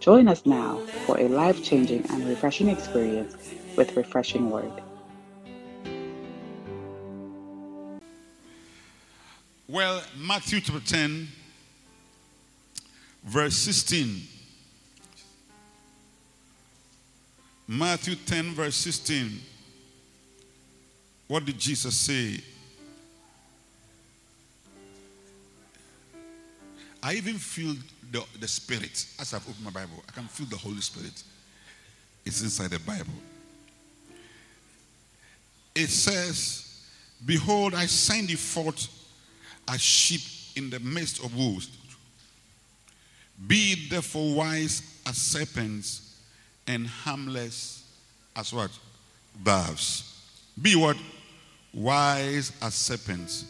Join us now for a life changing and refreshing experience with Refreshing Word. Well, Matthew chapter 10, verse 16. Matthew 10, verse 16. What did Jesus say? I even feel the, the Spirit as I've opened my Bible. I can feel the Holy Spirit. It's inside the Bible. It says, Behold, I send you forth as sheep in the midst of wolves. Be therefore wise as serpents and harmless as what? Doves. Be what? Wise as serpents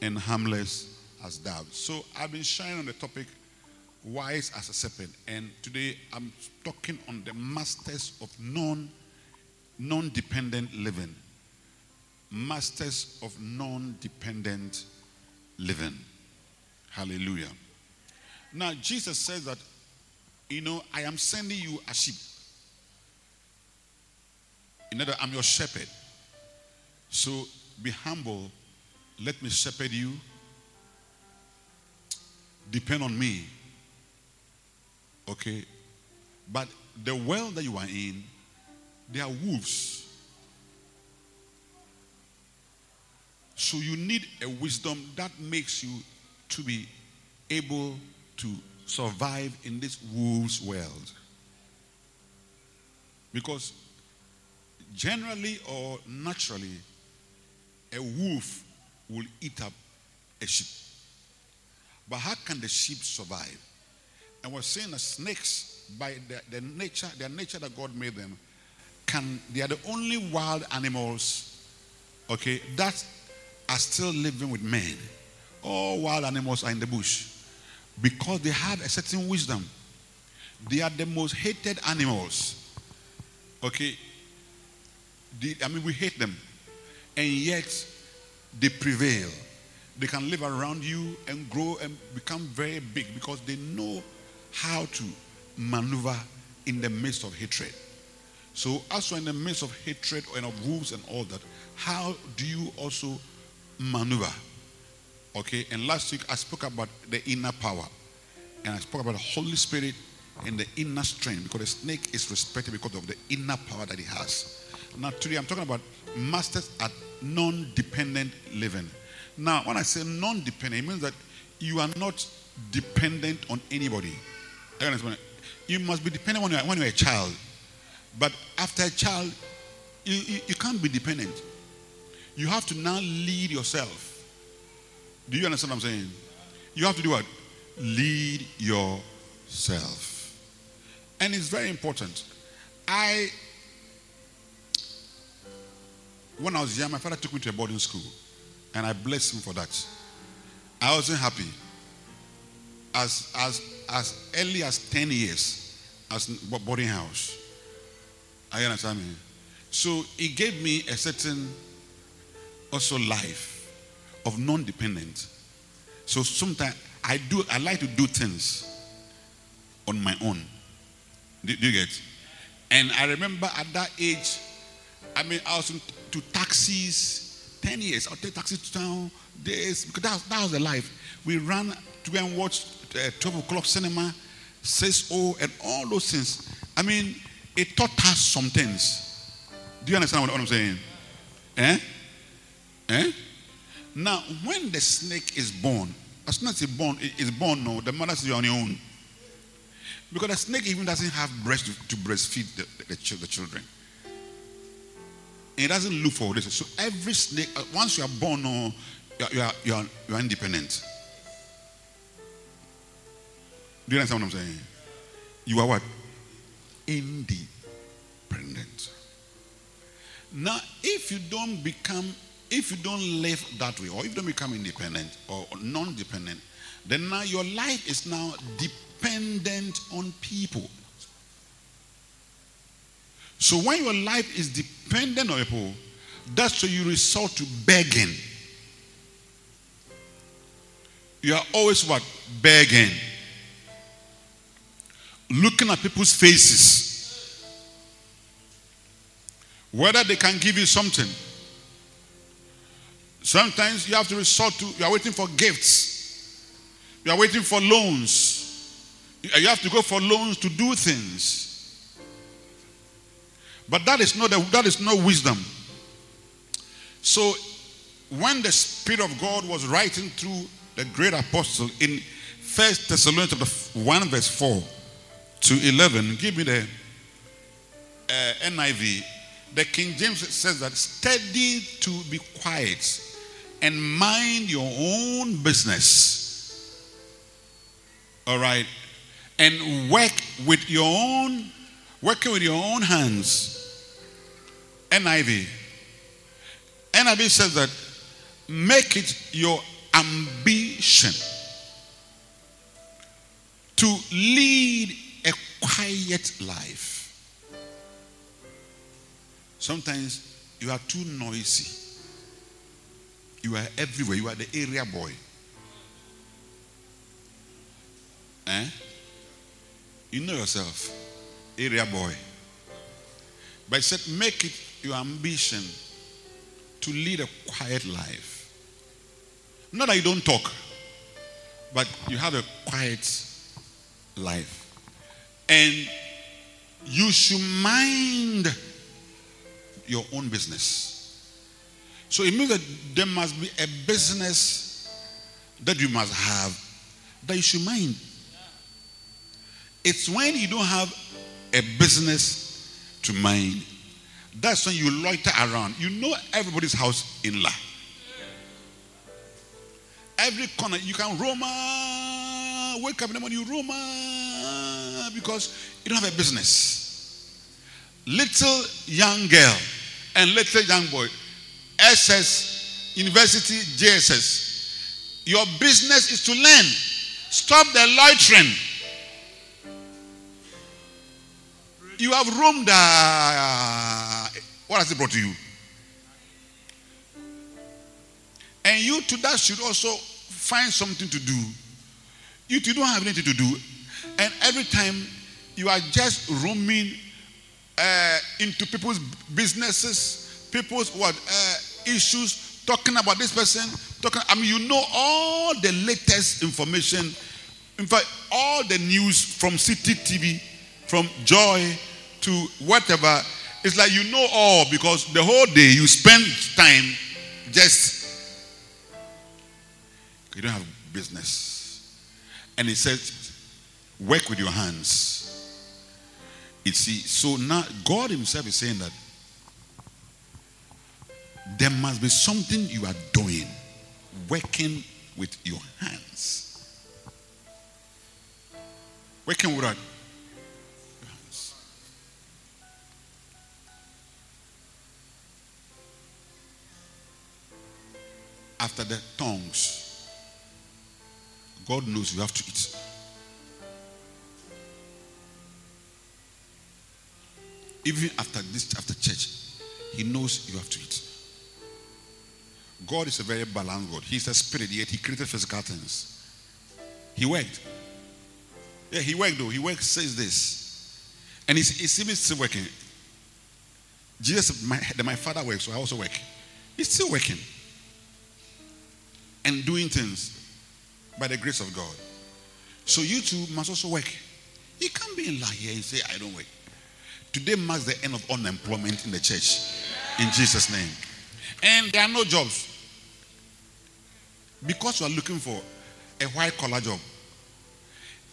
and harmless as doves. So I've been shining on the topic wise as a serpent, and today I'm talking on the masters of non non-dependent living. Masters of non-dependent living. Hallelujah. Now Jesus says that, you know, I am sending you a sheep. In other, I'm your shepherd. So be humble. Let me shepherd you. Depend on me. Okay? But the world that you are in, there are wolves. So you need a wisdom that makes you to be able to survive in this wolves world. Because generally or naturally, a wolf will eat up a sheep. But how can the sheep survive? And we're saying that snakes, by the, the nature, their nature that God made them, can they are the only wild animals, okay, that are still living with men. All wild animals are in the bush because they have a certain wisdom. They are the most hated animals. Okay, I mean we hate them, and yet they prevail. They can live around you and grow and become very big because they know how to maneuver in the midst of hatred. So, you're in the midst of hatred and of wolves and all that, how do you also maneuver? Okay, and last week I spoke about the inner power, and I spoke about the Holy Spirit and the inner strength because the snake is respected because of the inner power that it has. Now, today I'm talking about masters at non dependent living. Now, when I say non dependent, it means that you are not dependent on anybody. You must be dependent when you're, when you're a child. But after a child, you, you, you can't be dependent. You have to now lead yourself. Do you understand what I'm saying? You have to do what? Lead yourself. And it's very important. I, when I was young, my father took me to a boarding school. And I blessed him for that. I wasn't happy. As, as, as early as 10 years, as boarding house. Are you understand me? So he gave me a certain also life of non-dependent. So sometimes I do I like to do things on my own. Do, do you get? And I remember at that age, I mean, I was to taxis, 10 years. I'll take taxis to town, days, because that was, that was the life. We ran to go and watch uh, 12 o'clock cinema, 6 0, and all those things. I mean, it taught us some things. Do you understand what, what I'm saying? Eh? Eh? Now, when the snake is born, as soon as it's born, it is born, no, the mother says you're on your own. Because the snake even doesn't have breast to, to breastfeed the, the, the children. It doesn't look for this. So every snake, uh, once you are born, you are, you are, you are, you are independent. Do you understand what I'm saying? You are what? Independent. Now, if you don't become, if you don't live that way, or if you don't become independent or non-dependent, then now your life is now dependent on people. So when your life is dependent on people, that's why you resort to begging. You are always what? Begging. Looking at people's faces. Whether they can give you something. Sometimes you have to resort to, you are waiting for gifts. You are waiting for loans. You have to go for loans to do things. But that is not that is not wisdom. So when the Spirit of God was writing through the great apostle in First Thessalonians 1 verse 4 to 11, give me the uh, NIV. The King James says that steady to be quiet and mind your own business. All right. And work with your own, working with your own hands. NIV. NIV says that make it your ambition to lead a quiet life. Sometimes you are too noisy. You are everywhere. You are the area boy. Eh? You know yourself. Area boy. But he said, make it your ambition to lead a quiet life. Not that you don't talk, but you have a quiet life. And you should mind your own business. So it means that there must be a business that you must have that you should mind. It's when you don't have a business to mind. That's when you loiter around. You know everybody's house in La. Every corner you can roam, wake up in the morning, you roam because you don't have a business. Little young girl and little young boy, SS, University, JSS. Your business is to learn. Stop the loitering. You have roamed. Uh, what has it brought to you? And you to that should also find something to do. You two don't have anything to do. And every time you are just roaming uh, into people's businesses, people's what uh, issues, talking about this person, talking. I mean, you know all the latest information. In fact, all the news from Citi TV, from Joy to whatever. It's like you know all because the whole day you spend time just you don't have business. And he says, work with your hands. You see, so now God Himself is saying that there must be something you are doing, working with your hands. Working with your After the tongues, God knows you have to eat. Even after this, after church, He knows you have to eat. God is a very balanced God. He's a spirit, yet He created physical things. He worked. Yeah, He worked though. He worked, says this. And He's, he's even still working. Jesus, my, my father works, so I also work. He's still working and doing things by the grace of God. So you too must also work. You can't be in lie here and say, I don't work. Today marks the end of unemployment in the church. In Jesus' name. And there are no jobs. Because you are looking for a white collar job.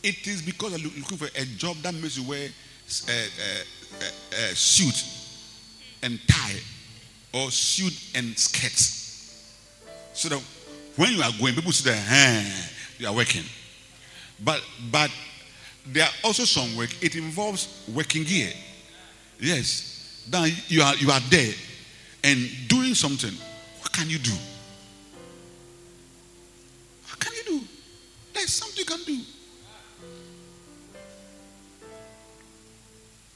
It is because you're looking for a job that makes you wear a, a, a, a suit and tie or suit and skirts. So that when you are going, people see that hey, you are working. But but there are also some work. It involves working gear. Yes. Then you are you are there. and doing something, what can you do? What can you do? There's something you can do.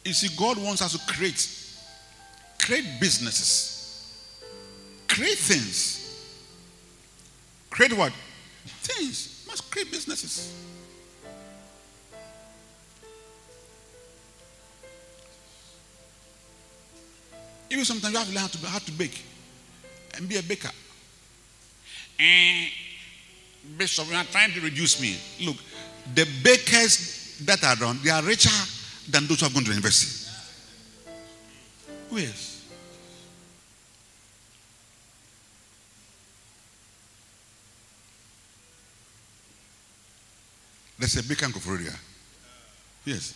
You see, God wants us to create, create businesses, create things. Create what? Things. Must create businesses. Even sometimes you have to learn how to, how to bake and be a baker. And Bishop, you are trying to reduce me. Look, the bakers that are around, they are richer than those who have gone to university. Who is? There's a baker in Koforidua. Yes.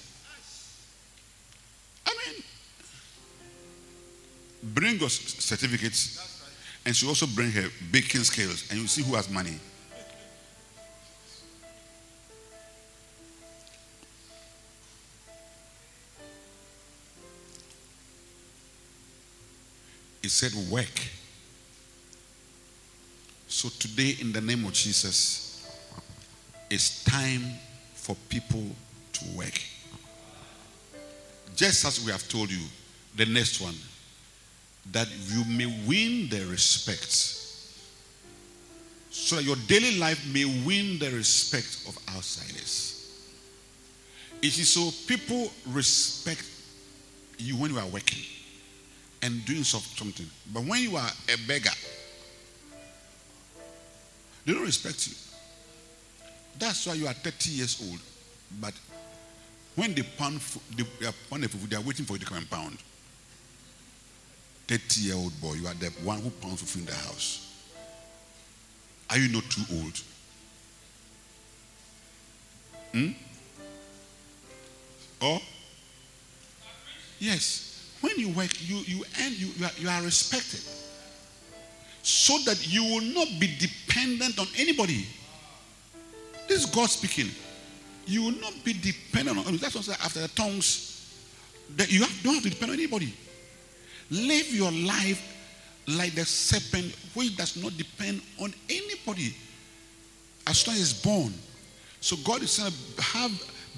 I mean, bring c- certificates and she also bring her baking scales and you see who has money. It said work. So today, in the name of Jesus, it's time for people to work. Just as we have told you, the next one, that you may win the respect, so that your daily life may win the respect of outsiders. It is so people respect you when you are working and doing something. But when you are a beggar, they don't respect you. That's why you are 30 years old. But when they pound, they, are pound they are waiting for you to come and pound. 30 year old boy, you are the one who pounds fufu in the house. Are you not too old? Hmm? Or? Yes. When you work, you, you earn, you, you, are, you are respected. So that you will not be dependent on anybody. This is God speaking. You will not be dependent on That's what I said after the tongues. That you have, don't have to depend on anybody. Live your life like the serpent, which does not depend on anybody as long as born. So God is saying, have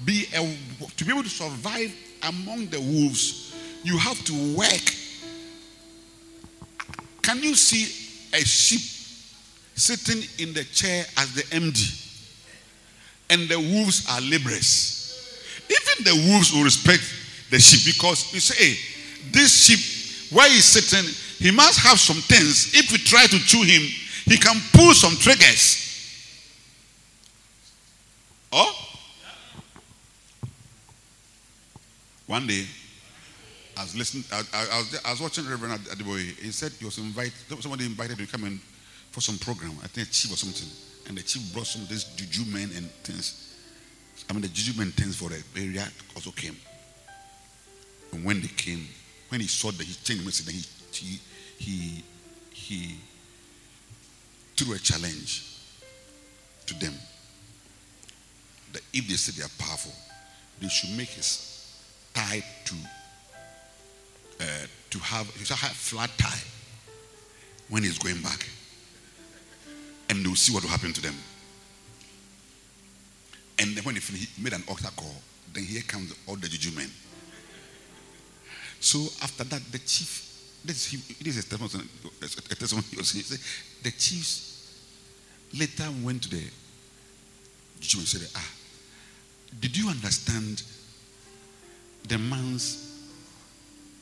be a to be able to survive among the wolves, you have to work. Can you see a sheep sitting in the chair as the MD? And the wolves are laborers. Even the wolves will respect the sheep because you say, hey, this sheep, where he's sitting, he must have some things. If we try to chew him, he can pull some triggers. Oh? One day, I was listening, I, I, I was, I was watching Reverend Adeboye. He said he was invited, somebody invited him to come in for some program, I think a chief or something. And the chief brought some of these juju men and things. I mean, the juju men things for the area also came. And when they came, when he saw that he changed message, then he, he, he, he threw a challenge to them that if they say they are powerful, they should make his tie to uh, to have he should have flat tie when he's going back, and they'll see what will happen to them. And then when he made an altar call. Then here comes all the juju men. So after that, the chief. This is, this is a testimony. A testimony the chiefs later went to the Jew and said, Ah, did you understand the man's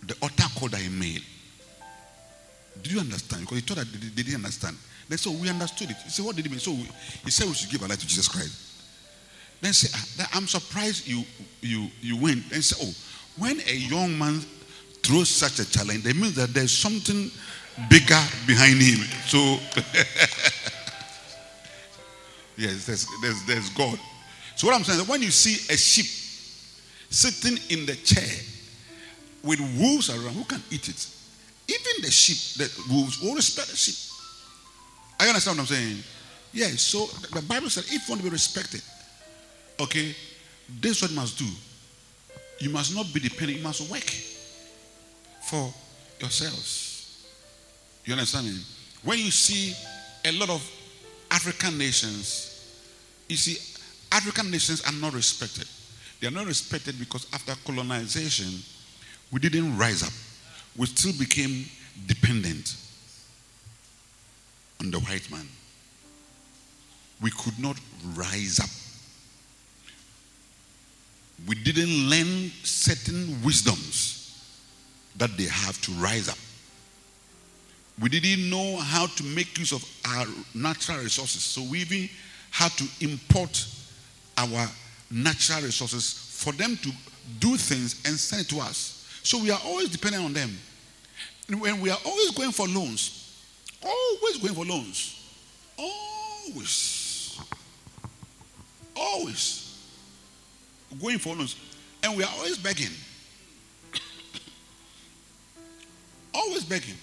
the altar call that he made? Did you understand? Because he thought that they didn't understand. Said, we understood it. He said, what did he mean? So we, he said we should give our life to Jesus Christ. Then ah, I'm surprised you you you went. Then say, oh, when a young man throws such a challenge, that means that there's something bigger behind him. So yes, there's, there's there's God. So what I'm saying is when you see a sheep sitting in the chair with wolves around, who can eat it? Even the sheep, the wolves will respect the sheep. I understand what I'm saying. Yeah, so the Bible said if you want to be respected, okay, this is what you must do. You must not be dependent, you must work for yourselves. You understand me? When you see a lot of African nations, you see, African nations are not respected. They are not respected because after colonization, we didn't rise up. We still became dependent on the white man. We could not rise up. We didn't learn certain wisdoms that they have to rise up. We didn't know how to make use of our natural resources. So we even had to import our natural resources for them to do things and send it to us. So we are always dependent on them. And when we are always going for loans, always going for loans, always, always going for loans, and we are always begging, always begging,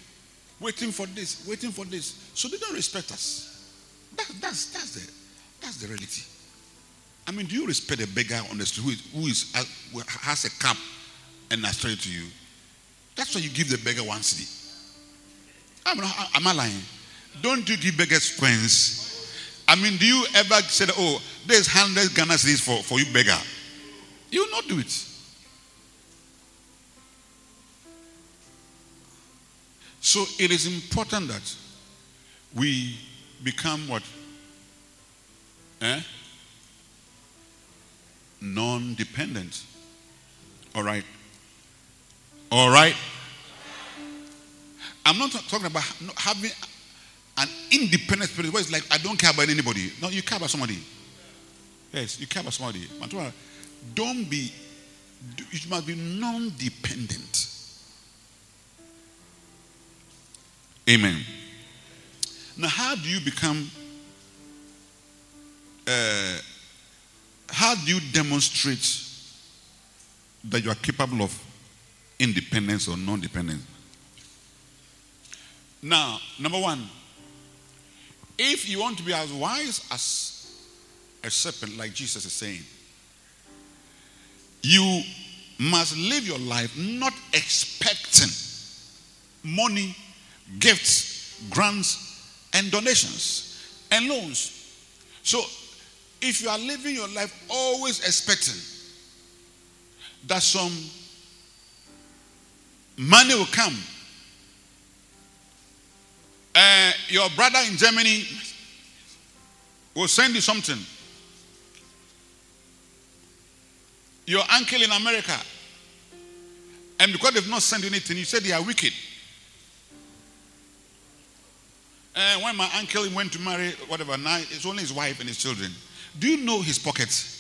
waiting for this, waiting for this. So they don't respect us. That, that's that's the that's the reality. I mean, do you respect a beggar on the street who, is, who is, uh, has a cap and a straight to you? That's why you give the beggar one cedi. I'm not, am I lying? Don't you give beggars coins? I mean, do you ever say, oh, there's 100 Ghana cedis for, for you beggar? You will not do it. So it is important that we become what? Eh? non dependent. All right. All right. I'm not talking about having an independent spirit where it's like, I don't care about anybody. No, you care about somebody. Yes, you care about somebody. Don't be, you must be non dependent. Amen. Now, how do you become uh, how do you demonstrate that you are capable of independence or non dependence? Now, number one, if you want to be as wise as a serpent, like Jesus is saying, you must live your life not expecting money, gifts, grants, and donations and loans. So if you are living your life always expecting that some money will come, your brother in Germany will send you something. Your uncle in America, and because they've not sent you anything, you say they are wicked. And when my uncle went to marry, whatever, now it's only his wife and his children. Do you know his pockets?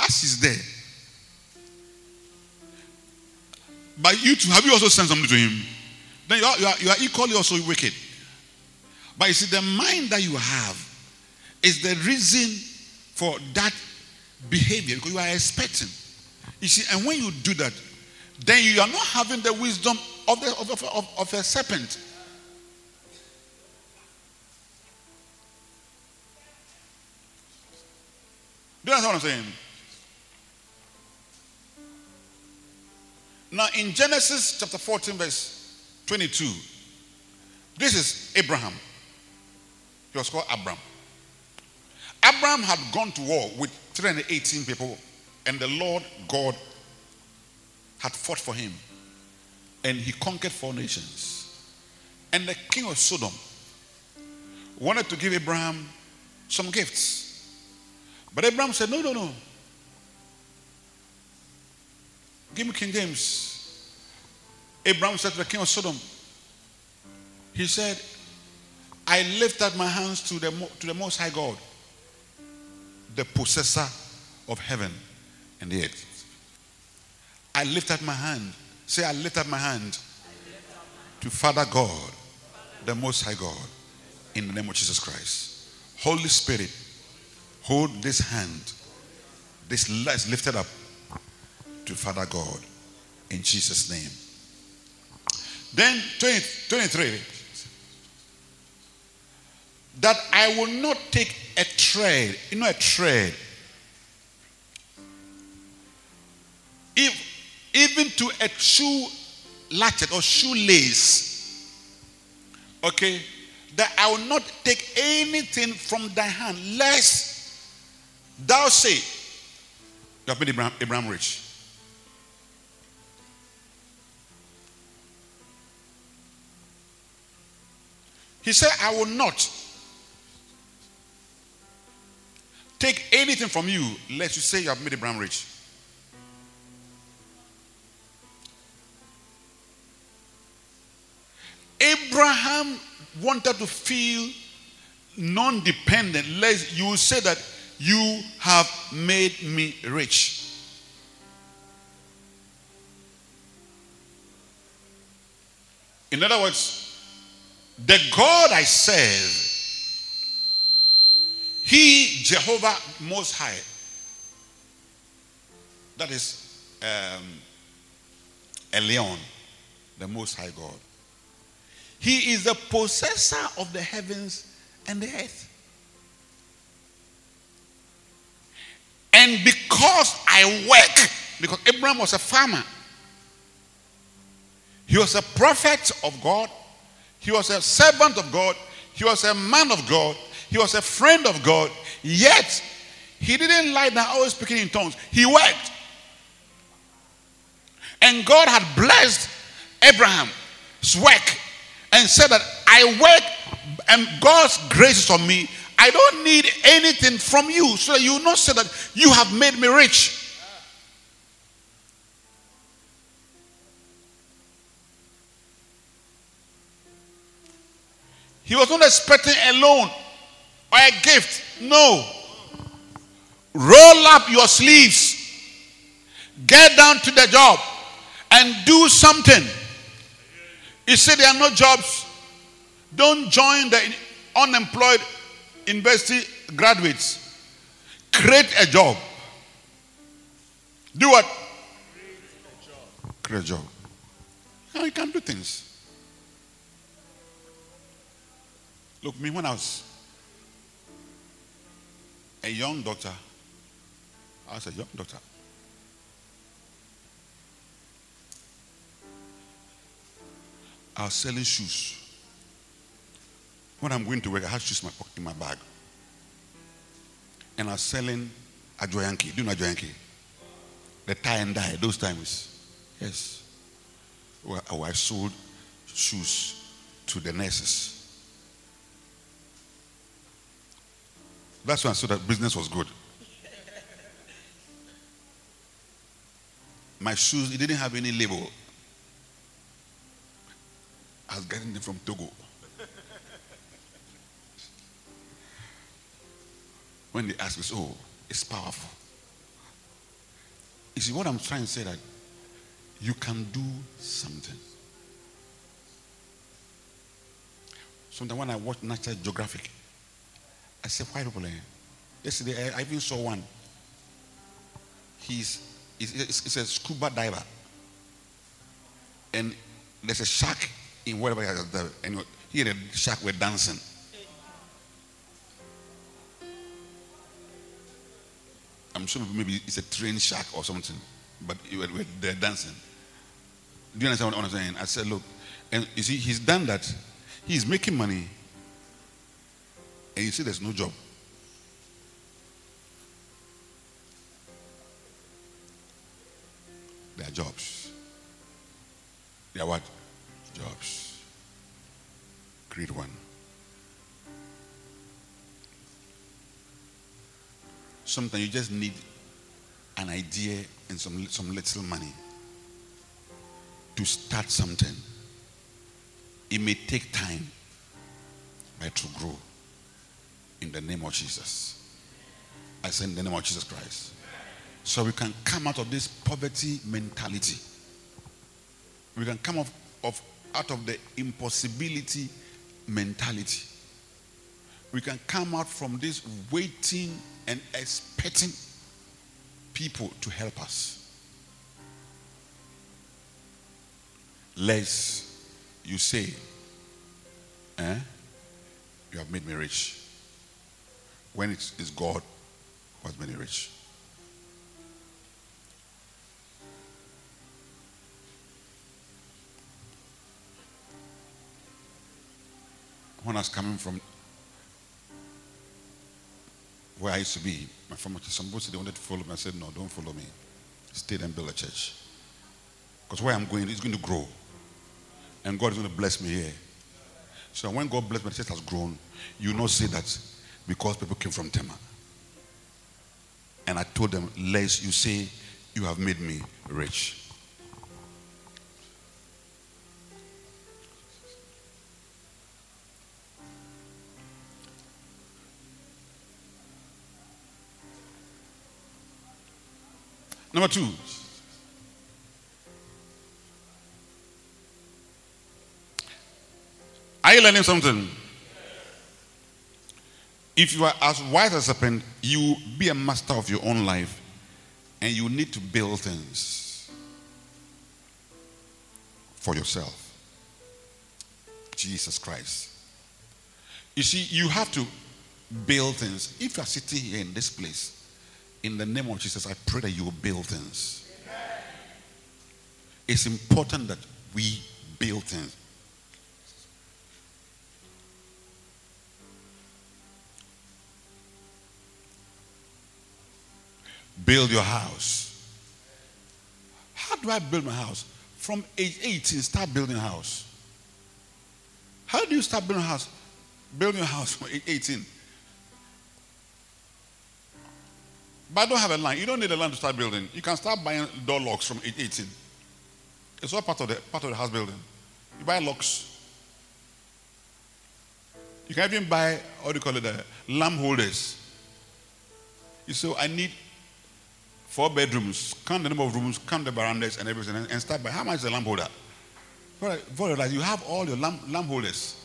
As he's there. But you too, have you also sent something to him? Then you are, you are, you are equally also wicked. But you see, the mind that you have is the reason for that behavior because you are expecting. You see, and when you do that, then you are not having the wisdom of, the, of, of, of a serpent. Do you understand what I'm saying? Now, in Genesis chapter 14, verse 22, this is Abraham. He was called Abram. Abraham had gone to war with 318 people, and the Lord God had fought for him, and he conquered four nations. And the king of Sodom wanted to give Abraham some gifts. But Abraham said, No, no, no. Give me King James. Abraham said to the king of Sodom, He said, I lift up my hands to the, to the Most High God, the possessor of heaven and the earth. I lift up my hand. Say, I lift up my hand to Father God, the Most High God, in the name of Jesus Christ. Holy Spirit, hold this hand. This is lifted up to Father God in Jesus' name. Then 20, 23. That I will not take a trade, you know, a trade. If even to a shoe latchet or shoelace, Okay? That I will not take anything from thy hand, lest thou say, You have made Abraham, Abraham rich. He said, I will not take anything from you, lest you say you have made Abraham rich. Abraham wanted to feel non dependent, lest you say that you have made me rich. In other words, the God I serve, He, Jehovah Most High, that is um, Elyon, the Most High God. He is the possessor of the heavens and the earth. And because I work, because Abraham was a farmer, he was a prophet of God, he was a servant of God, he was a man of God, he was a friend of God, yet he didn't lie down always speaking in tongues. He worked. And God had blessed Abraham's work and said that I work and God's grace is on me. I don't need anything from you. So you not say that you have made me rich. He was not expecting a loan or a gift. No. Roll up your sleeves, get down to the job, and do something. You say there are no jobs. Don't join the unemployed university graduates. Create a job. Do what? Create a job. Now you can do things. Look, me when I was a young doctor, I was a young doctor. I was selling shoes. When I'm going to work, I have shoes in my, pocket, in my bag. And I was selling Ajoyanki. Do you know Ajoyanki? The tie and dye, those times. Yes. Well, I sold shoes to the nurses. That's when I saw that business was good. My shoes, it didn't have any label. I was getting them from Togo. when they ask us, oh, it's powerful. You see, what I'm trying to say that you can do something. Sometimes when I watch National Geographic, I said, why people here? Yesterday, I even saw one. He's, he's, he's a scuba diver. And there's a shark in whatever he and here the shark were dancing. I'm sure maybe it's a trained shark or something, but they're dancing. Do you understand what I'm saying? I said, look, and you see, he's done that. He's making money, and you see, there's no job. There are jobs. There are what? jobs. Create one. Sometimes you just need an idea and some, some little money to start something. It may take time, but to grow. In the name of Jesus. I say in the name of Jesus Christ. So we can come out of this poverty mentality. We can come off of out of the impossibility mentality. We can come out from this waiting and expecting people to help us. Lest you say, eh, you have made me rich. When it is God who has made me rich. when I was coming from where I used to be, my former church, some people said they wanted to follow me. I said, no, don't follow me. Stay and build a church. Because where I'm going, it's going to grow. And God is going to bless me here. So when God bless me, the church has grown. You not say that because people came from Tema. And I told them, lest you say you have made me rich. Number two. Are you learning something? If you are as wise as a serpent, you be a master of your own life and you need to build things for yourself. Jesus Christ. You see, you have to build things. If you are sitting here in this place, in the name of Jesus, I pray that you will build things. It's important that we build things. Build your house. How do I build my house? From age 18, start building a house. How do you start building a house? Building a house from age 18. But I don't have a land. You don't need a land to start building. You can start buying door locks from age 18. It's all part of the part of the house building. You buy locks. You can even buy what do you call it, the lamp holders. You say, oh, I need four bedrooms, count the number of rooms, count the verandas and everything, and, and start by how much is the lamp holder? For that, you have all your lamp, lamp holders.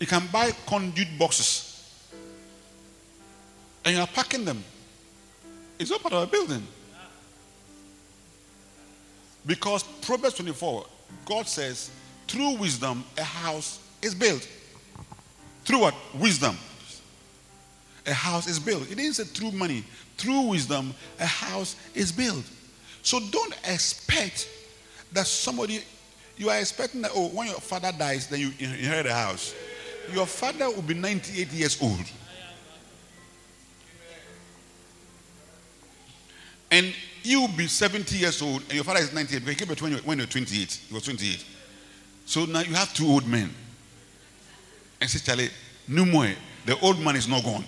You can buy conduit boxes and you are packing them. It's all part of a building. Because Proverbs 24, God says, through wisdom, a house is built. Through what? Wisdom. A house is built. It didn't say through money. Through wisdom, a house is built. So don't expect that somebody, you are expecting that, oh, when your father dies, then you inherit a house. Your father will be 98 years old. And you will be 70 years old and your father is 98 because he came when, when you're 28. He was 28. So now you have two old men. And say, Charlie, no more. The old man is not gone.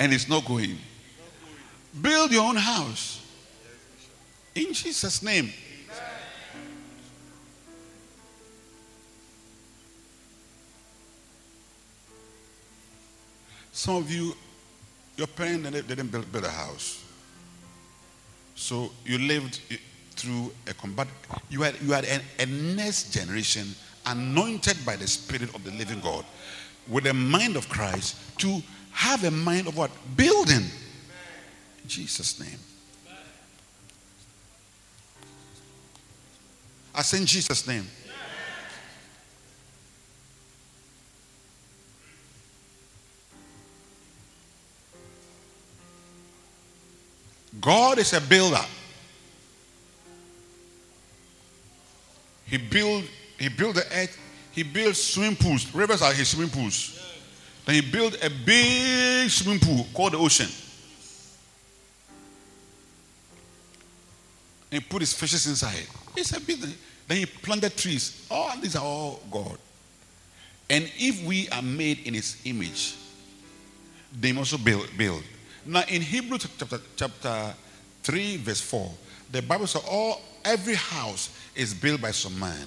And it's not going. Build your own house. In Jesus' name. Some of you, your parents they didn't build, build a house. So you lived through a combat. You had, you had a, a next generation anointed by the Spirit of the living God with the mind of Christ to have a mind of what? Building. In Jesus' name. I say in Jesus' name. God is a builder. He built he built the earth. He built swimming pools. Rivers are his swimming pools. Then he built a big swimming pool called the ocean. And he put his fishes inside. It's a business. Then he planted trees. All these are all God. And if we are made in his image, they must also build. build. Now, in Hebrews chapter, chapter 3, verse 4, the Bible says all every house is built by some man.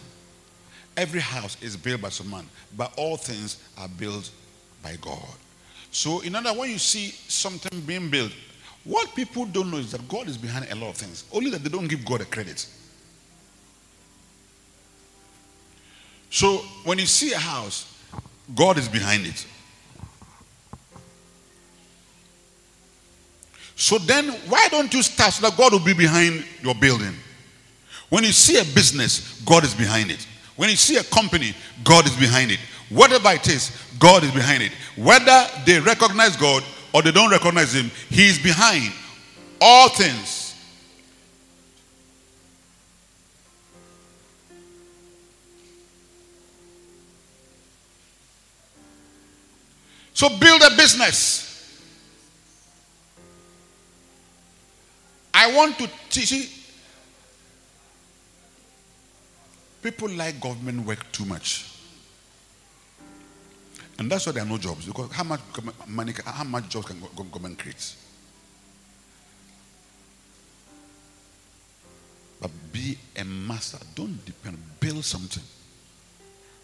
Every house is built by some man, but all things are built by God. So, in other when you see something being built, what people don't know is that God is behind a lot of things. Only that they don't give God a credit. So, when you see a house, God is behind it. So then, why don't you start so that God will be behind your building? When you see a business, God is behind it. When you see a company, God is behind it. Whatever it is, God is behind it. Whether they recognize God or they don't recognize Him, He is behind all things. So build a business. I want to teach. People like government work too much. And that's why there are no jobs. Because how much money, how much jobs can government create? But be a master. Don't depend. Build something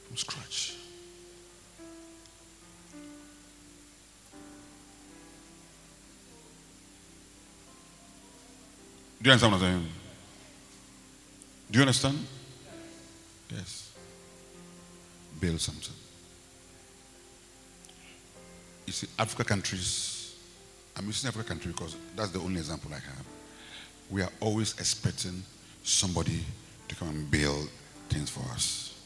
from scratch. Do you understand what I'm saying? Do you understand? Yes. Build something. You see, Africa countries, I'm using Africa country because that's the only example I have. We are always expecting somebody to come and build things for us.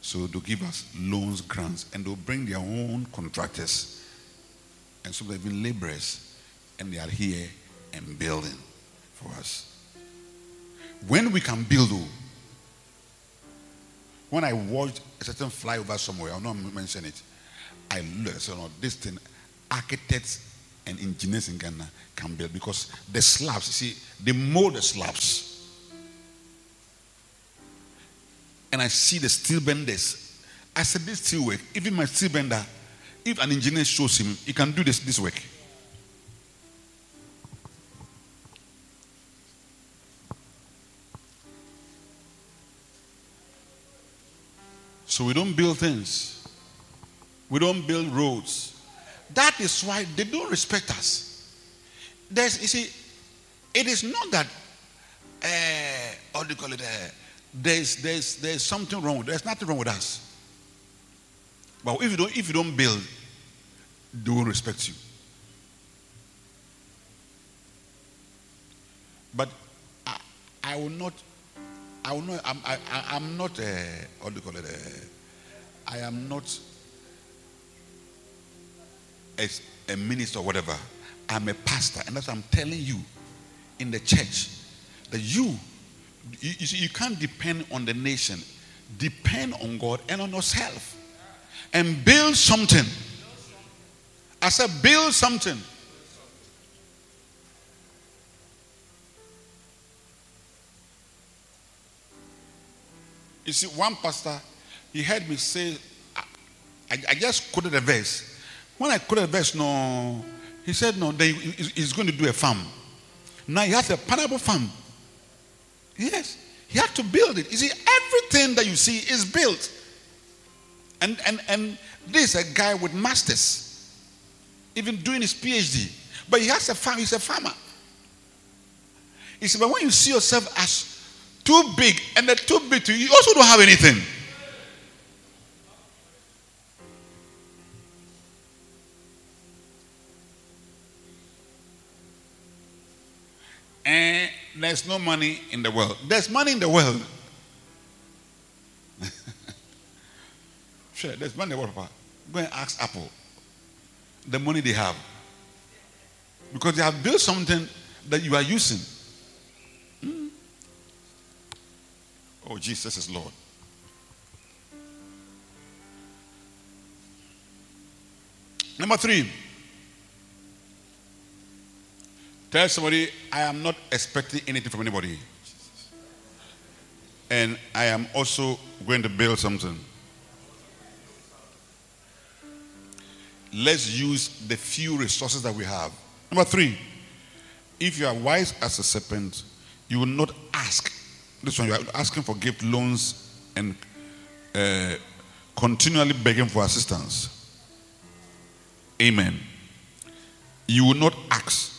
So they'll give us loans, grants, and they'll bring their own contractors and some even laborers, and they are here and building for us. When we can build, when I watched a certain flyover somewhere, I'll not mention it, I looked, so no, this thing, architects and engineers in Ghana can build because the slabs, see, they mold the slabs. And I see the steel benders. I said, this steel work, even my steel bender, if an engineer shows him, he can do this, this work. So we don't build things. We don't build roads. That is why they don't respect us. There's, you see, it is not that, uh, what do you call it? Uh, there's, there's, there's something wrong. There's nothing wrong with us. But if you don't, if you don't build, they will respect you. But I, I will not I will not, I'm, I, am not, a, what do you call it? I am not a, a minister or whatever. I'm a pastor. And that's what I'm telling you in the church that you, you, you, see, you can't depend on the nation. Depend on God and on yourself. And build something. I said, build something. You see, one pastor, he heard me say, I, I just quoted a verse. When I quoted verse, no, he said, no, they, he's going to do a farm. Now he has a pineapple farm. Yes, he had to build it. You see, everything that you see is built. And, and, and this is a guy with masters, even doing his PhD. But he has a farm, he's a farmer. He said, but when you see yourself as too big, and they're too big to you. You also don't have anything. And there's no money in the world. There's money in the world. sure, there's money in the world. Go and ask Apple the money they have. Because they have built something that you are using. Hmm? Oh, Jesus is Lord. Number three. Tell somebody, I am not expecting anything from anybody. And I am also going to build something. Let's use the few resources that we have. Number three, if you are wise as a serpent, you will not ask this one, you are asking for gift loans and uh, continually begging for assistance. Amen. You will not ask.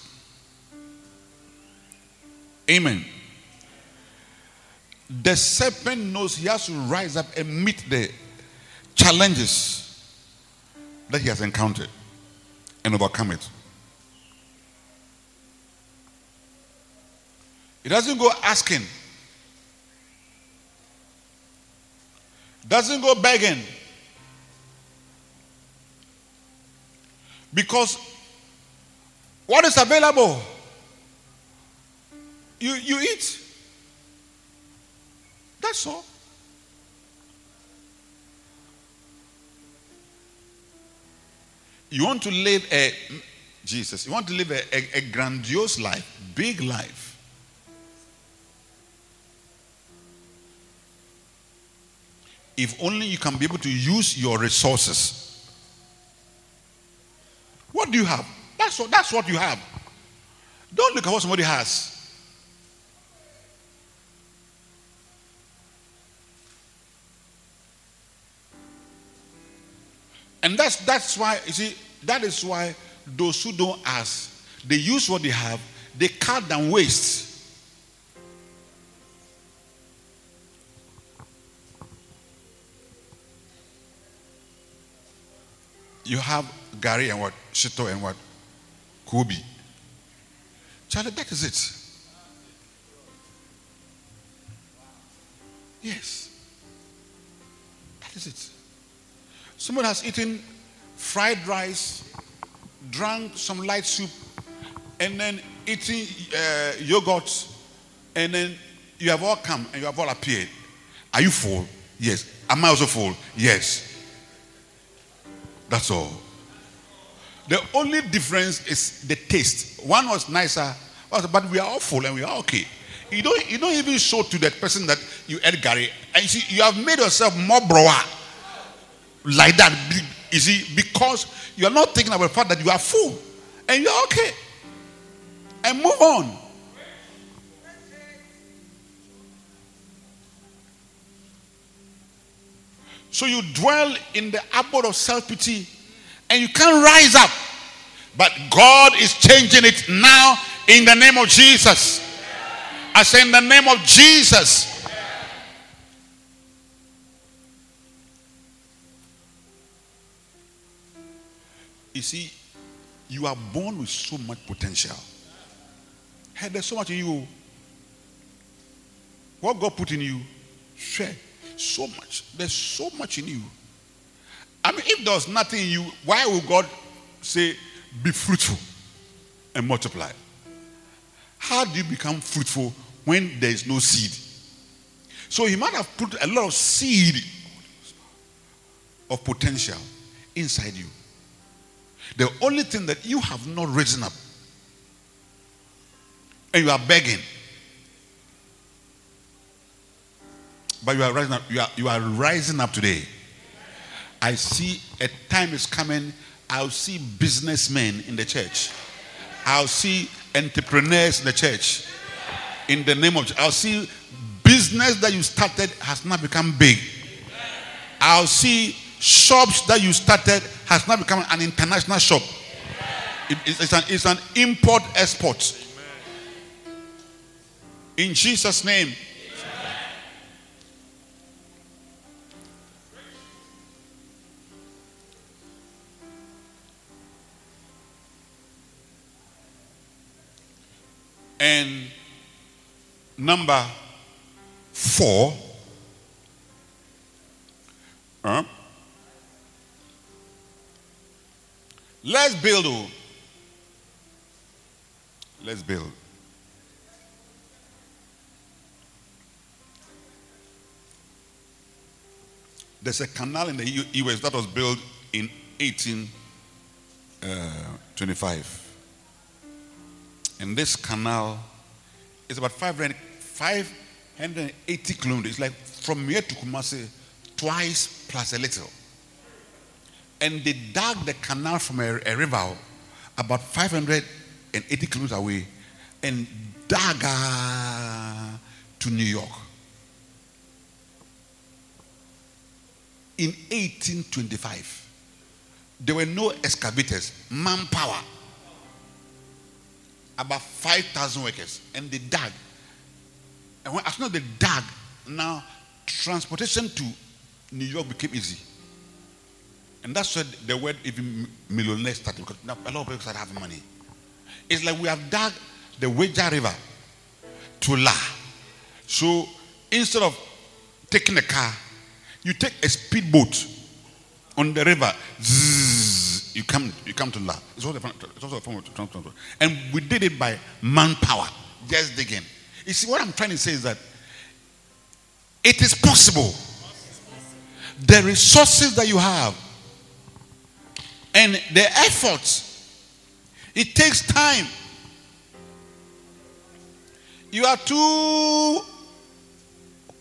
Amen. The serpent knows he has to rise up and meet the challenges that he has encountered and overcome it. He doesn't go asking Doesn't go begging. Because what is available, you, you eat. That's all. You want to live a Jesus, you want to live a, a, a grandiose life, big life. If only you can be able to use your resources. What do you have? That's what, that's what you have. Don't look at what somebody has. And that's that's why you see that is why those who don't ask, they use what they have, they cut down waste. You have gari and what? Shito and what? Kobe. Charlie, that is it. Yes. That is it. Someone has eaten fried rice, drank some light soup, and then eating uh, yogurt, and then you have all come and you have all appeared. Are you full? Yes. Am I also full? Yes. That's all. The only difference is the taste. One was nicer, but we are all full and we are okay. You don't, you don't even show to that person that you ate gari. And you see, you have made yourself more broa. Like that. You see, because you are not thinking about the fact that you are full. And you are okay. And move on. So you dwell in the abode of self pity and you can't rise up. But God is changing it now in the name of Jesus. I say, in the name of Jesus. You see, you are born with so much potential. Hey, there's so much in you. What God put in you, share so much. There's so much in you. I mean, if there's nothing in you, why would God say, be fruitful and multiply? How do you become fruitful when there is no seed? So he might have put a lot of seed of potential inside you. The only thing that you have not risen up and you are begging. But you are rising up. You are, you are rising up today. I see a time is coming. I'll see businessmen in the church. I'll see entrepreneurs in the church. In the name of I'll see business that you started has not become big. I'll see shops that you started has now become an international shop. It, it's, an, it's an import export. In Jesus' name. And number four, huh? Let's build. Oh. Let's build. There's a canal in the US that was built in 1825. Uh, and this canal is about 500, 580 kilometers. It's like from here to Kumasi, twice plus a little. And they dug the canal from a, a river about 580 kilometers away and dug uh, to New York. In 1825, there were no excavators, manpower about 5,000 workers and they dug. And when, as soon as they dug, now transportation to New York became easy. And that's where the word even millionaire started because a lot of people started having money. It's like we have dug the Weija River to La. So instead of taking a car, you take a speedboat on the river. Zzz, you come, you come to love. It's also, it's also a form of transport. And we did it by manpower, just digging. You see, what I'm trying to say is that it is possible. The resources that you have, And the effort, it takes time. You are too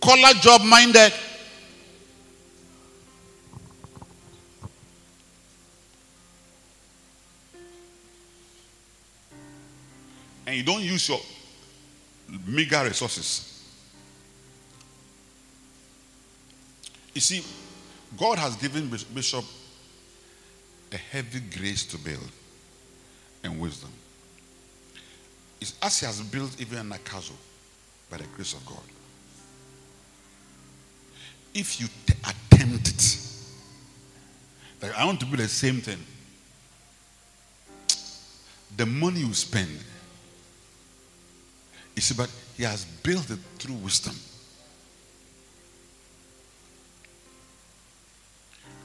collar job minded. And you don't use your meager resources. You see, God has given Bishop a heavy grace to build and wisdom. It's as he has built even a castle by the grace of God. If you t- attempt it, like I want to do the same thing, the money you spend, you see, but he has built it through wisdom.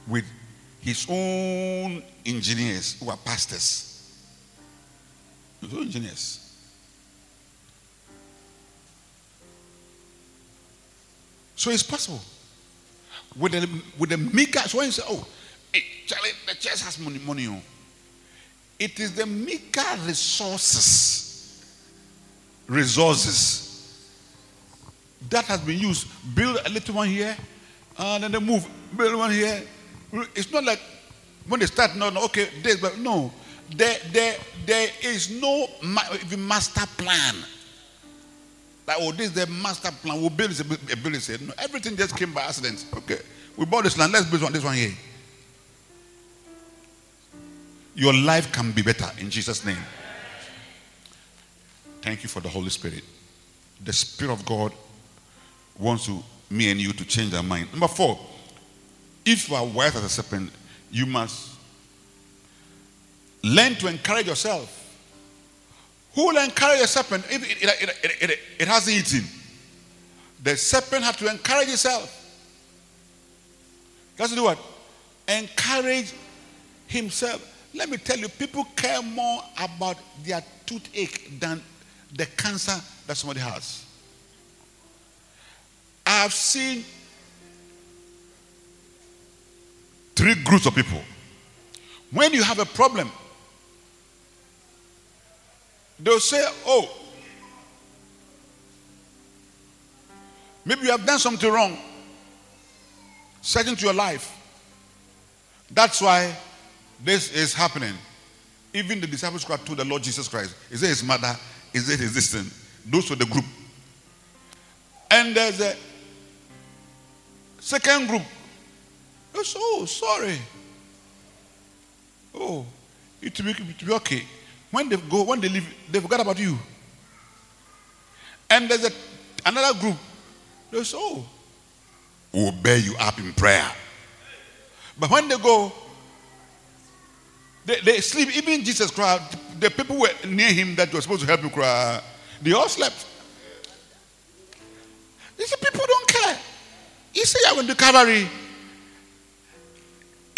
With his own engineers who are pastors. His own engineers. So it's possible. With the with the meager, so when you say, oh, hey, Charlie, the church has money, money. Oh. It is the meager resources, resources that has been used. Build a little one here, and then they move. Build one here. It's not like when they start, no, no, okay, this, but no. There, there, there is no master plan. Like, oh, this is the master plan. We'll build this, a building. Said, no, everything just came by accident. Okay, we bought this land. Let's build one, this one here. Your life can be better in Jesus' name. Thank you for the Holy Spirit. The Spirit of God wants to, me and you to change our mind. Number four, if you are wise as a serpent, you must learn to encourage yourself. Who will encourage a serpent if it, it, it, it, has eaten? The serpent had to encourage itself. He has to do what? Encourage himself. Let me tell you, people care more about their toothache than the cancer that somebody has. I have seen three groups of people. When you have a problem, they'll say, Oh, maybe you have done something wrong, certain to your life. That's why this is happening. Even the disciples cried to the Lord Jesus Christ. Is it his mother? Is it his sister? Those were the group. And there's a second group Yes, oh, sorry. Oh, it will be, it will be okay. When they go, when they leave, they forgot about you. And there's a, another group. They say, oh, we'll bear you up in prayer. But when they go, they, they sleep. Even Jesus cried. The people were near him that were supposed to help him cry. They all slept. These people don't care. He said, I went to Calvary.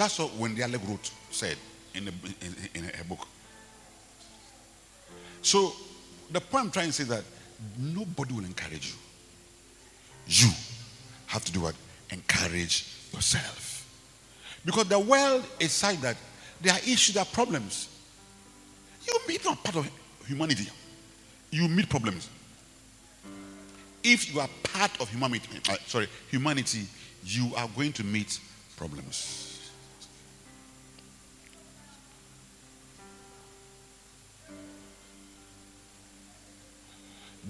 That's what Wendy wrote said in a, in, in book. So the point I'm trying to say that nobody will encourage you. You have to do what? Encourage yourself. Because the world is such that there are issues, there are problems. You meet not part of humanity. You meet problems. If you are part of humanity, uh, sorry, humanity, you are going to meet problems.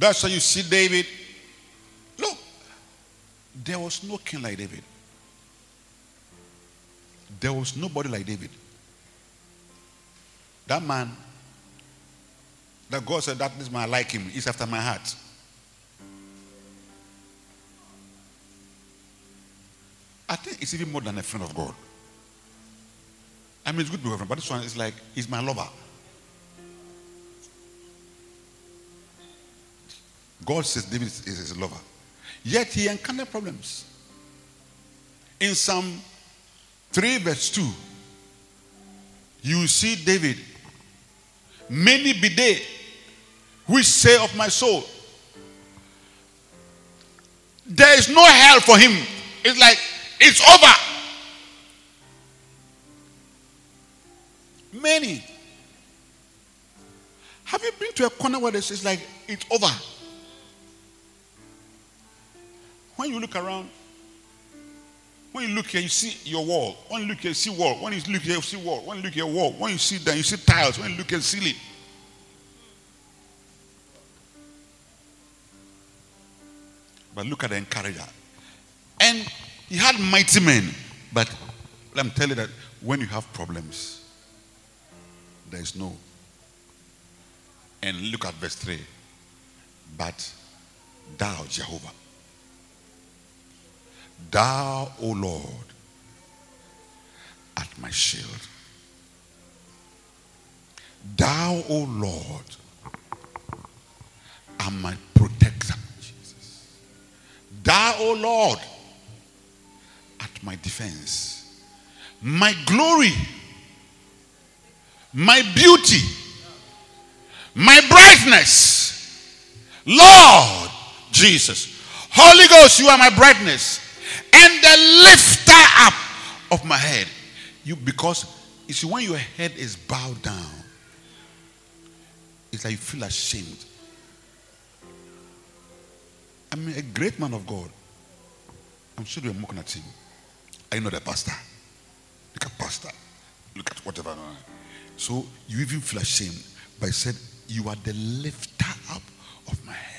That's why you see David. Look, there was no king like David. There was nobody like David. That man, that God said that this man I like him, He's after my heart. I think it's even more than a friend of God. I mean, it's good to be a friend, but this one is like, he's my lover. God says David is his lover. Yet he encountered problems. In Psalm 3, verse 2, you see David, many be they which say of my soul, there is no hell for him. It's like, it's over. Many. Have you been to a corner where it's like, it's over? When you look around, when you look here, you see your wall. When you look here, you see wall. When you look here, you see wall. When you look here, wall. When you see that, you see tiles. When you look here, ceiling. But look at the encourager. And he had mighty men. But let me tell you that when you have problems, there is no. And look at verse 3. But thou, Jehovah, thou, O Lord, art my shield. Thou, O Lord, are my protector. Jesus. Thou, O Lord, art my defense, my glory, my beauty, my brightness. Lord Jesus. Holy Ghost, you are my brightness and the lifter up of my head. You because you see, when your head is bowed down, it's like you feel ashamed. I mean, a great man of God. I'm sure you're mocking at him. I know the pastor. Look at pastor. Look at whatever. So you even feel ashamed. But he said, You are the lifter up of my head.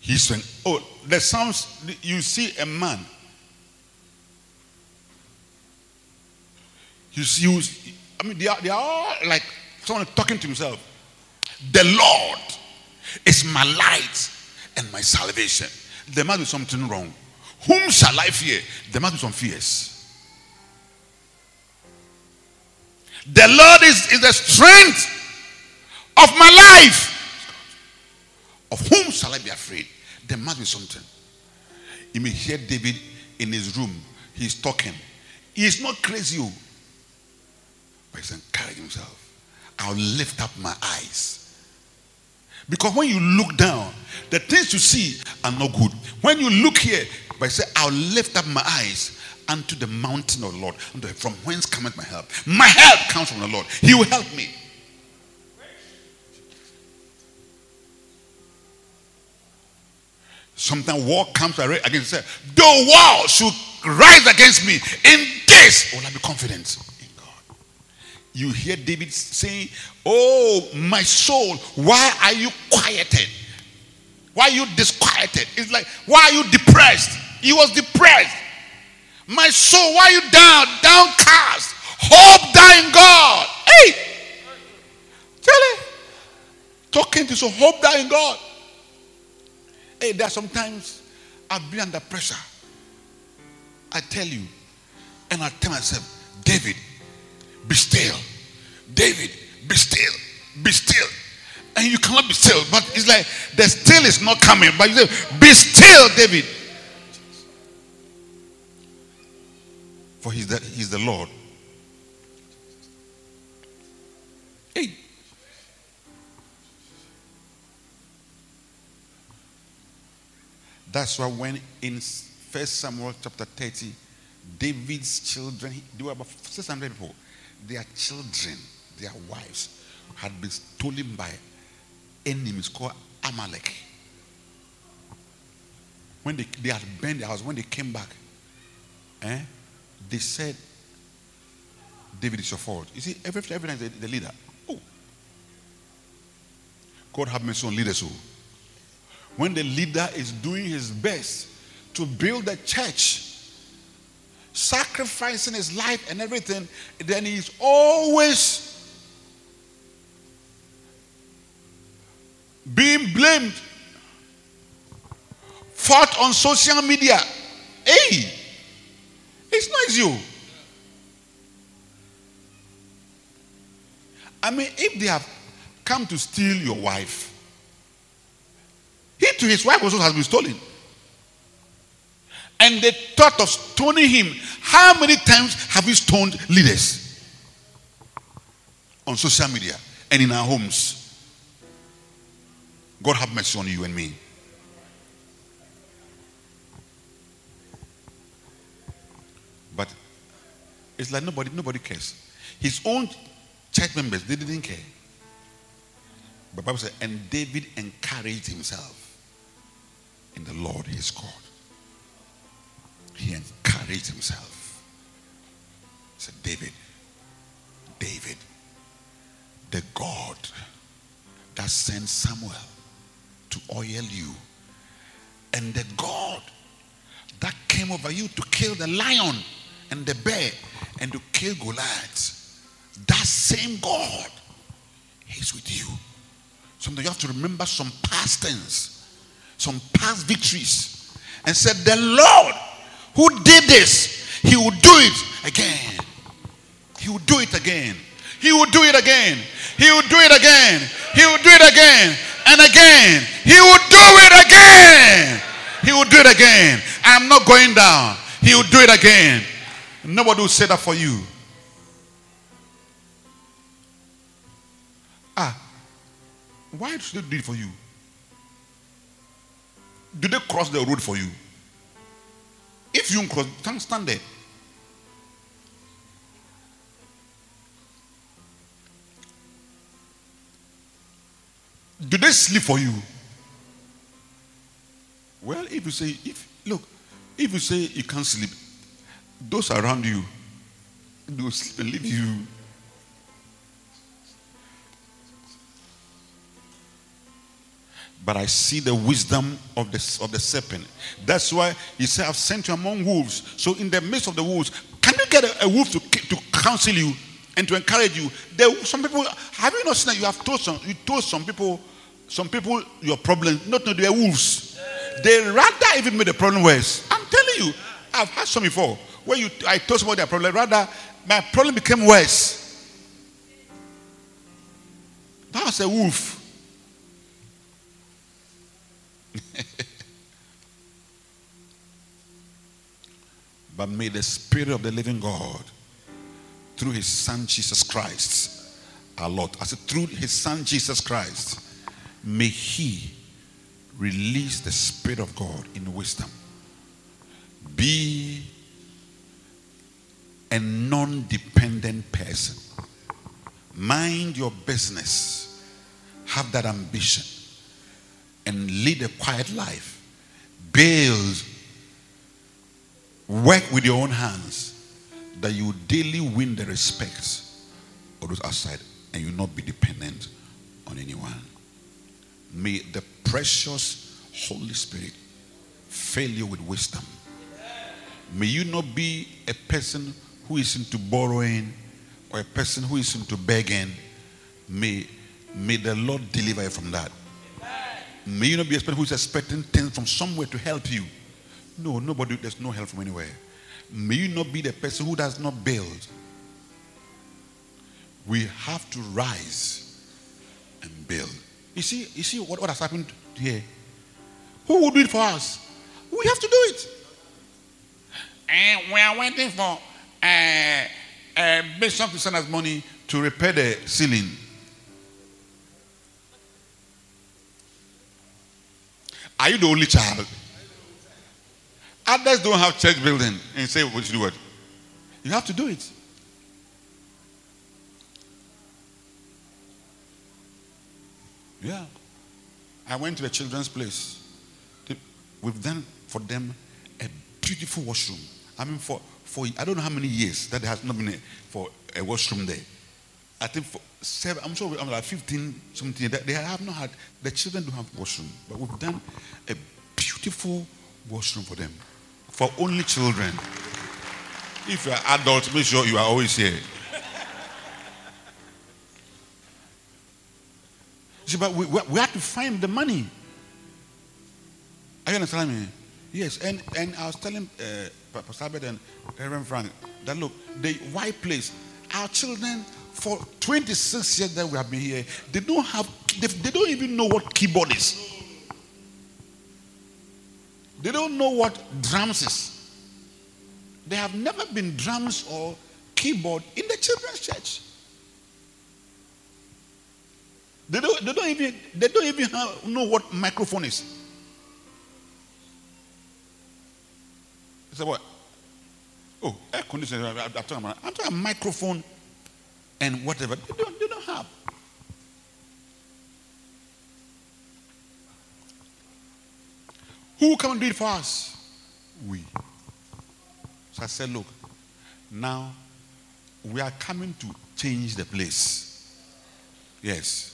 He's saying, Oh, the Psalms, you see a man. You see, I mean, they are, they are all like someone talking to himself. The Lord is my light and my salvation. There must be something wrong. Whom shall I fear? There must be some fears. The Lord is, is the strength of my life. Of whom shall I be afraid? There must be something. You may hear David in his room. He's talking. He's not crazy, oh. but he's encouraging himself. I'll lift up my eyes. Because when you look down, the things you see are not good. When you look here, but say, I'll lift up my eyes unto the mountain of the Lord. From whence cometh my help? My help comes from the Lord. He will help me. Sometimes war comes against say, the war should rise against me. In this will I be confident in God. You hear David saying, Oh, my soul, why are you quieted? Why are you disquieted? It's like, why are you depressed? He was depressed. My soul, why are you down, downcast? Hope in God. Hey! Tell Talking to so hope in God. Hey, there are sometimes I've been under pressure. I tell you, and I tell myself, David, be still. David, be still. Be still. And you cannot be still. But it's like the still is not coming. But you say, be still, David. For he's the, he's the Lord. That's why when in First Samuel chapter 30, David's children, there were about 600 people, their children, their wives, had been stolen by enemies called Amalek. When they, they had burned their house, when they came back, eh, they said, David is your fault. You see, every, every time the, the leader, oh, God have mercy on leaders. Oh. When the leader is doing his best to build the church, sacrificing his life and everything, then he's always being blamed, fought on social media. Hey, it's not oh. I mean, if they have come to steal your wife, to his wife also has been stolen. And they thought of stoning him. How many times have we stoned leaders on social media and in our homes? God have mercy on you and me. But it's like nobody, nobody cares. His own church members, they didn't care. But Bible said, and David encouraged himself in the Lord his God. He encouraged himself. He said, David, David, the God that sent Samuel to oil you, and the God that came over you to kill the lion and the bear and to kill Goliath, that same God is with you. Sometimes you have to remember some past things, some past victories, and said, The Lord who did this, He will do it again. He will do it again. He will do it again. He will do it again. He will do it again and again. He will do it again. He will do it again. I'm not going down. He will do it again. Nobody will say that for you. Ah, why should they do it for you? Do they cross the road for you? If you cross, stand, stand there. Do they sleep for you? Well, if you say, if look, if you say you can't sleep, those around you, they will sleep and leave you. But I see the wisdom of the, of the serpent. That's why he said, I've sent you among wolves. So, in the midst of the wolves, can you get a, a wolf to, to counsel you and to encourage you? There, some people, have you not seen that you have told some, you told some people, some people your problem, not know they are wolves. They rather even make the problem worse. I'm telling you, I've had some before where you, I told somebody their problem, rather my problem became worse. That was a wolf. But may the Spirit of the living God, through His Son Jesus Christ, our Lord, I said, through His Son Jesus Christ, may He release the Spirit of God in wisdom. Be a non dependent person. Mind your business. Have that ambition. And lead a quiet life. Build. Work with your own hands. That you daily win the respect of those outside. And you not be dependent on anyone. May the precious Holy Spirit fill you with wisdom. May you not be a person who is into borrowing or a person who is into begging. May, may the Lord deliver you from that. May you not be a person who is expecting things from somewhere to help you. No, nobody, there's no help from anywhere. May you not be the person who does not build. We have to rise and build. You see, you see what, what has happened here? Who will do it for us? We have to do it. And we are waiting for uh, uh, Bishop to send us money to repair the ceiling. Are you the only child? Others don't have church building and say, "What you do it?" You have to do it. Yeah. I went to the children's place. We've done for them a beautiful washroom. I mean, for, for I don't know how many years that has not been a, for a washroom there. I think for seven, I'm sure I'm like 15 something. They have not had, the children don't have washroom, but we've done a beautiful washroom for them. For only children. If you're adults, make sure you are always here. See, but we, we, we have to find the money. Are you understanding me? Yes, and, and I was telling uh, Pastor Albert and Reverend Frank that look, the white place, our children for 26 years that we have been here, they don't have, they, they don't even know what keyboard is. They don't know what drums is. There have never been drums or keyboard in the children's church. They don't, they don't even they don't even have, know what microphone is. It's a what? Oh, air conditioner. I'm talking about. I'm talking about microphone and whatever. They don't, they don't have. Who and do it for us? We. So I said, look, now we are coming to change the place. Yes.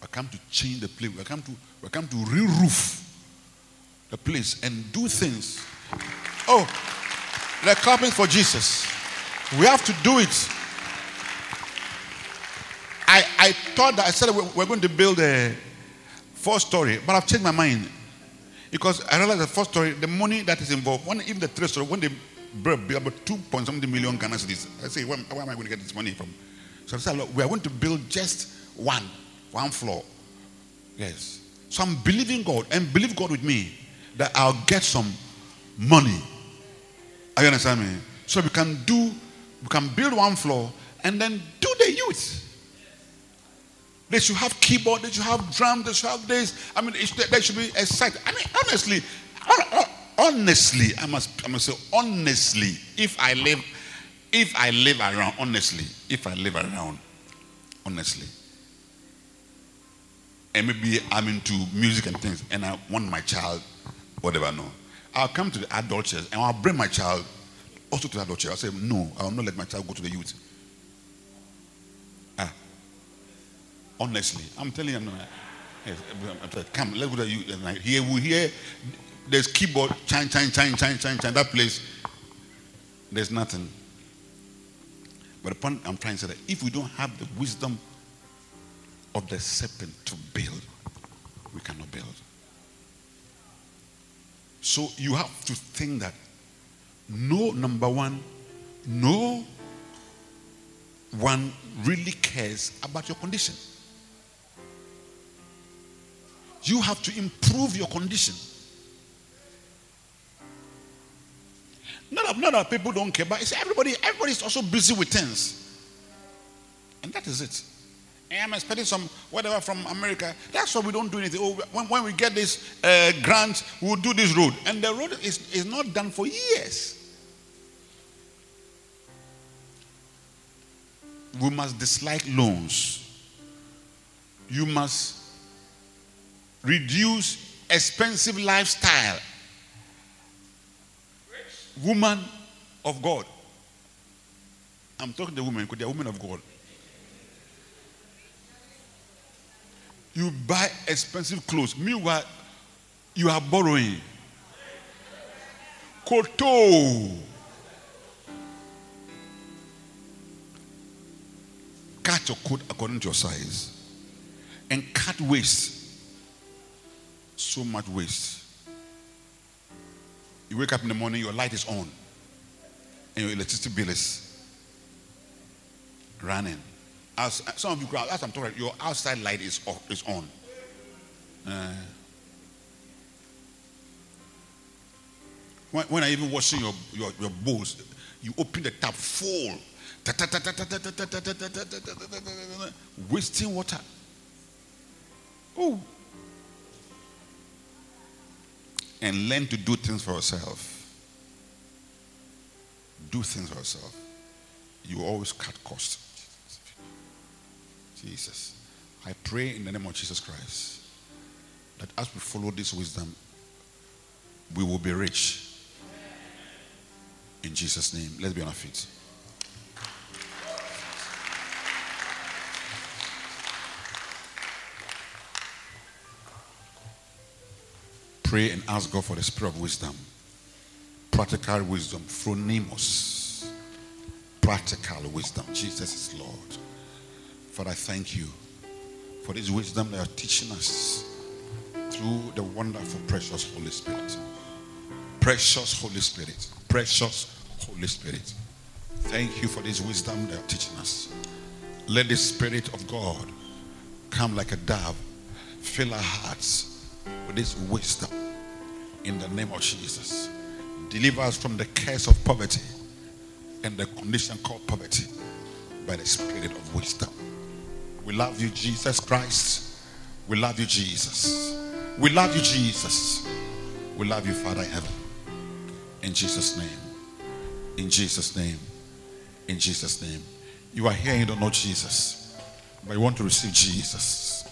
We come to change the place. We come to we come to re-roof the place and do things. Oh, they're clapping for Jesus. We have to do it. I, I thought that I said we're going to build a four story, but I've changed my mind. Because I realized the first story, the money that is involved, when even the three story, when they build about two point something million Ghana cedis, I say, where, where, am I going to get this money from? So I said, look, we are going to build just one, one floor. Yes. So I'm believing God and believe God with me that I'll get some money. Are you understand me? So we can do, we can build one floor and then do the youth. They should have keyboard. They should have drum. They should have this. I mean, they should be excited. I mean, honestly, honestly, I must, I must say, honestly, if I live, if I live around, honestly, if I live around, honestly, and maybe I'm into music and things, and I want my child, whatever, no, I'll come to the adult church and I'll bring my child also to the adult church. I'll say, no, I will not let my child go to the youth. Honestly, I'm telling you, come, let's go to you. Here we hear there's keyboard, chime, chime, chime, chime, chime, chime. That place, there's nothing. But the point I'm trying to say that if we don't have the wisdom of the serpent to build, we cannot build. So you have to think that no, number one, no one really cares about your condition. You have to improve your condition. Not that, not that people don't care, but it's everybody, everybody's also busy with things. And that is it. And I'm expecting some whatever from America. That's why we don't do anything. Oh, when, when we get this uh, grant, we'll do this road. And the road is, is not done for years. We must dislike loans. You must reduce expensive lifestyle. Woman of God. I'm talking to women because they're women of God. You buy expensive clothes. Meanwhile, you are borrowing. Koto. Cut your coat according to your size. And cut waste so much waste. You wake up in the morning, your light is on, and your electricity bill is running. As some of you, as I'm talking, your outside light is off, is on. Uh, when, when I even washing your, your, your bowls, you open the tap full, wasting water. Oh, and learn to do things for yourself. Do things for yourself. You always cut costs. Jesus. I pray in the name of Jesus Christ that as we follow this wisdom, we will be rich. In Jesus' name. Let's be on our feet. Pray and ask God for the spirit of wisdom. Practical wisdom. Phronimos. Practical wisdom. Jesus is Lord. Father, I thank you for this wisdom that you're teaching us through the wonderful, precious Holy Spirit. Precious Holy Spirit. Precious Holy Spirit. Thank you for this wisdom that you're teaching us. Let the Spirit of God come like a dove, fill our hearts with this wisdom in the name of Jesus. Deliver us from the curse of poverty and the condition called poverty by the Spirit of wisdom. We love you, Jesus Christ. We love you, Jesus. We love you, Jesus. We love you, Father in heaven. In Jesus' name. In Jesus' name. In Jesus' name. You are here and you don't know Jesus, but you want to receive Jesus.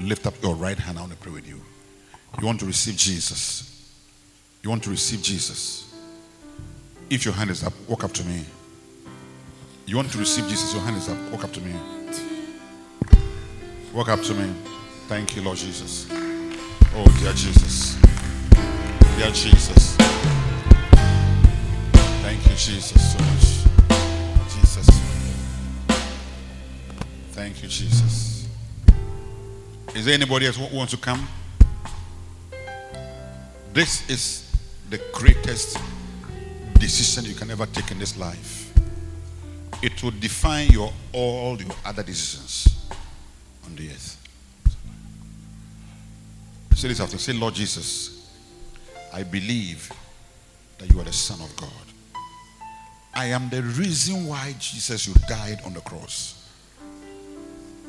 Lift up your right hand. I want to pray with you. You want to receive Jesus. You want to receive Jesus. If your hand is up, walk up to me. You want to receive Jesus, your hand is up. Walk up to me. Walk up to me. Thank you, Lord Jesus. Oh, dear Jesus. Dear Jesus. Thank you, Jesus, so much. Jesus. Thank you, Jesus. Is there anybody else who wants to come? This is the greatest decision you can ever take in this life. It will define your all your other decisions on the earth. Say this after. Say, Lord Jesus, I believe that you are the Son of God. I am the reason why Jesus you died on the cross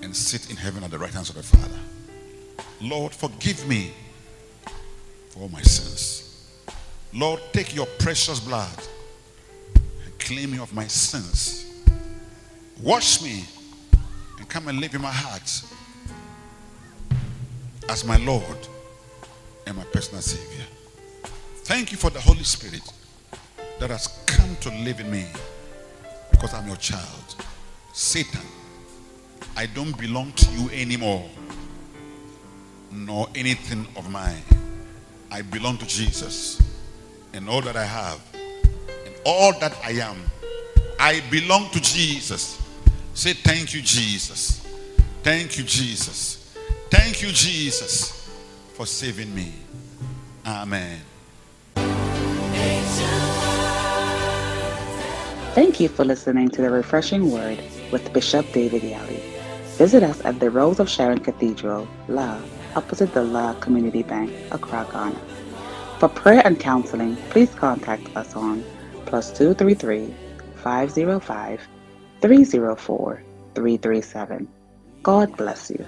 and sit in heaven at the right hand of the Father. Lord, forgive me for all my sins. Lord, take your precious blood and clean me of my sins. Wash me and come and live in my heart as my Lord and my personal Savior. Thank you for the Holy Spirit that has come to live in me because I'm your child. Satan, I don't belong to you anymore, nor anything of mine. I belong to Jesus and all that I have and all that I am. I belong to Jesus. Say, Thank you, Jesus. Thank you, Jesus. Thank you, Jesus, for saving me. Amen. Thank you for listening to the Refreshing Word with Bishop David Yalleh. Visit us at the Rose of Sharon Cathedral, La, opposite the La Community Bank, Accra, Ghana. For prayer and counseling, please contact us on plus 233 505 304 337. God bless you.